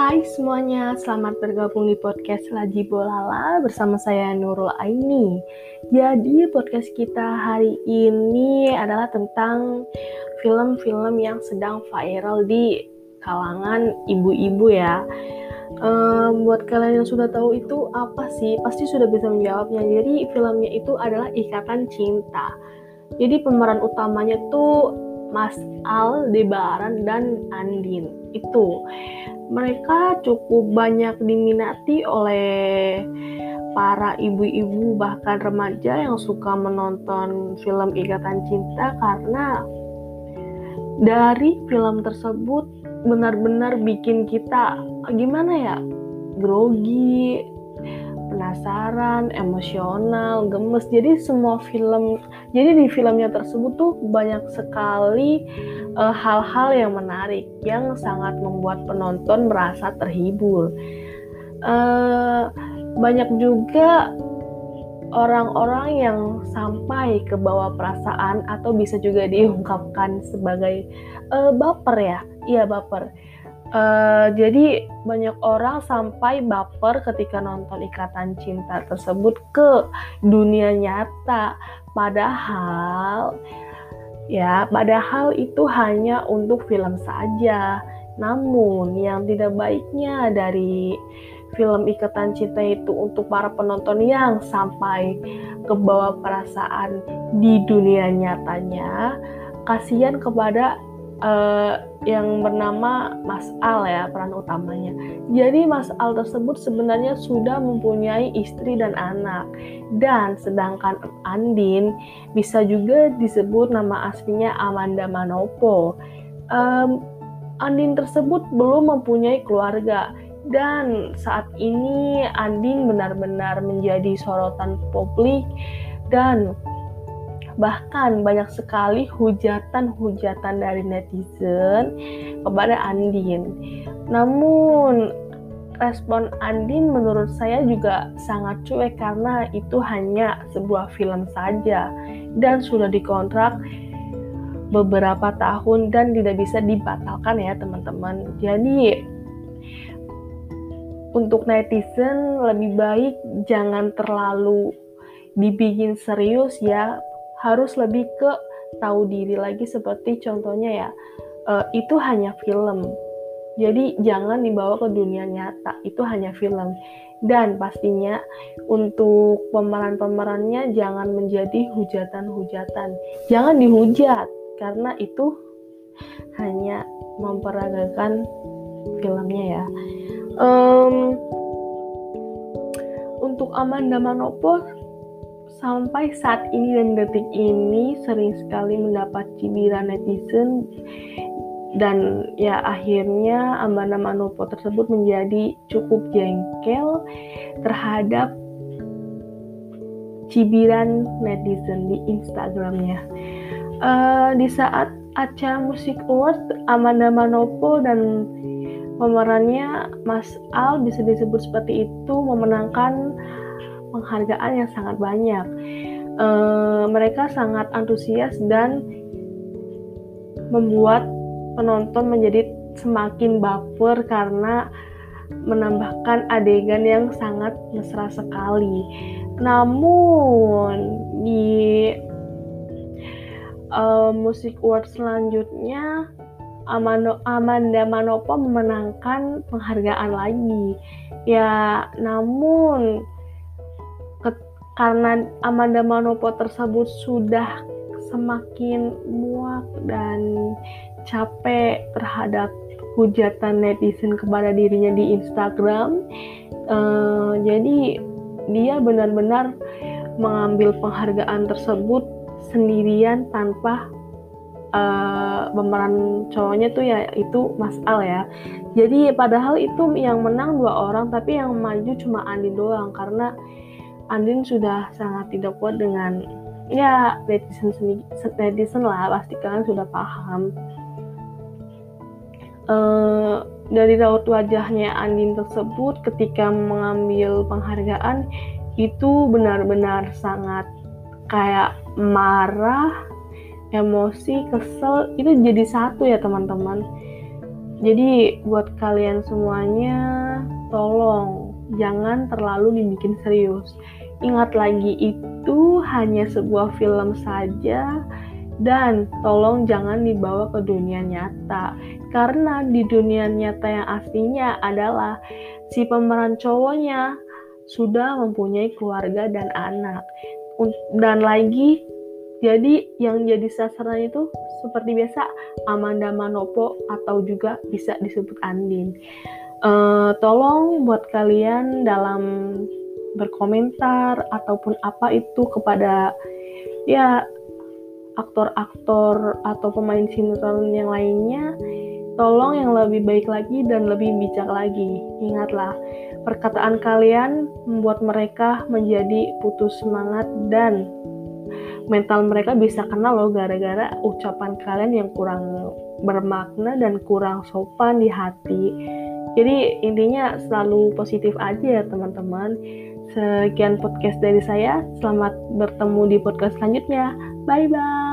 Hai semuanya, selamat bergabung di podcast Laji Bolala bersama saya Nurul Aini. Jadi podcast kita hari ini adalah tentang film-film yang sedang viral di kalangan ibu-ibu ya. Um, buat kalian yang sudah tahu itu apa sih? Pasti sudah bisa menjawabnya. Jadi filmnya itu adalah Ikatan Cinta. Jadi pemeran utamanya tuh Mas Al Debaran dan Andin. Itu mereka cukup banyak diminati oleh para ibu-ibu bahkan remaja yang suka menonton film Ikatan Cinta karena dari film tersebut benar-benar bikin kita gimana ya grogi penasaran, emosional, gemes. Jadi semua film, jadi di filmnya tersebut tuh banyak sekali eh, hal-hal uh, yang menarik yang sangat membuat penonton merasa terhibur. Uh, banyak juga orang-orang yang sampai ke bawah perasaan atau bisa juga diungkapkan sebagai uh, baper ya, iya baper Uh, jadi banyak orang sampai baper ketika nonton ikatan cinta tersebut ke dunia nyata. Padahal ya, padahal itu hanya untuk film saja. Namun yang tidak baiknya dari film Ikatan Cinta itu untuk para penonton yang sampai ke bawah perasaan di dunia nyatanya, kasihan kepada uh, yang bernama Mas Al ya peran utamanya. Jadi Mas Al tersebut sebenarnya sudah mempunyai istri dan anak. Dan sedangkan Andin bisa juga disebut nama aslinya Amanda Manopo. Um, Andin tersebut belum mempunyai keluarga dan saat ini Andin benar-benar menjadi sorotan publik dan Bahkan banyak sekali hujatan-hujatan dari netizen kepada Andin. Namun respon Andin menurut saya juga sangat cuek karena itu hanya sebuah film saja dan sudah dikontrak beberapa tahun dan tidak bisa dibatalkan ya teman-teman. Jadi untuk netizen lebih baik jangan terlalu dibikin serius ya harus lebih ke tahu diri lagi seperti contohnya ya uh, itu hanya film. Jadi jangan dibawa ke dunia nyata itu hanya film. Dan pastinya untuk pemeran-pemerannya jangan menjadi hujatan-hujatan. Jangan dihujat karena itu hanya memperagakan filmnya ya. Um, untuk Amanda Manopo Sampai saat ini dan detik ini sering sekali mendapat cibiran netizen dan ya akhirnya Amanda Manopo tersebut menjadi cukup jengkel terhadap cibiran netizen di Instagramnya. Uh, di saat acara musik award Amanda Manopo dan pemerannya Mas Al bisa disebut seperti itu memenangkan penghargaan yang sangat banyak. E, mereka sangat antusias dan membuat penonton menjadi semakin baper karena menambahkan adegan yang sangat mesra sekali. Namun di uh, musik award selanjutnya Amando, Amanda Manopo memenangkan penghargaan lagi. Ya, namun karena Amanda Manopo tersebut sudah semakin muak dan capek terhadap hujatan netizen kepada dirinya di Instagram. Uh, jadi dia benar-benar mengambil penghargaan tersebut sendirian tanpa uh, pemeran cowoknya tuh ya itu Mas Al ya. Jadi padahal itu yang menang dua orang tapi yang maju cuma Andi doang karena Andin sudah sangat tidak kuat dengan ya netizen netizen lah pasti kalian sudah paham. Uh, dari raut wajahnya Andin tersebut ketika mengambil penghargaan itu benar-benar sangat kayak marah emosi kesel. Itu jadi satu ya teman-teman. Jadi buat kalian semuanya tolong jangan terlalu dibikin serius. Ingat lagi itu hanya sebuah film saja. Dan tolong jangan dibawa ke dunia nyata. Karena di dunia nyata yang aslinya adalah si pemeran cowoknya sudah mempunyai keluarga dan anak. Dan lagi jadi yang jadi sasaran itu seperti biasa Amanda Manopo atau juga bisa disebut Andin uh, tolong buat kalian dalam berkomentar ataupun apa itu kepada ya aktor-aktor atau pemain sinetron yang lainnya tolong yang lebih baik lagi dan lebih bijak lagi. Ingatlah perkataan kalian membuat mereka menjadi putus semangat dan mental mereka bisa kena loh gara-gara ucapan kalian yang kurang bermakna dan kurang sopan di hati jadi intinya selalu positif aja ya teman-teman Sekian podcast dari saya. Selamat bertemu di podcast selanjutnya. Bye bye.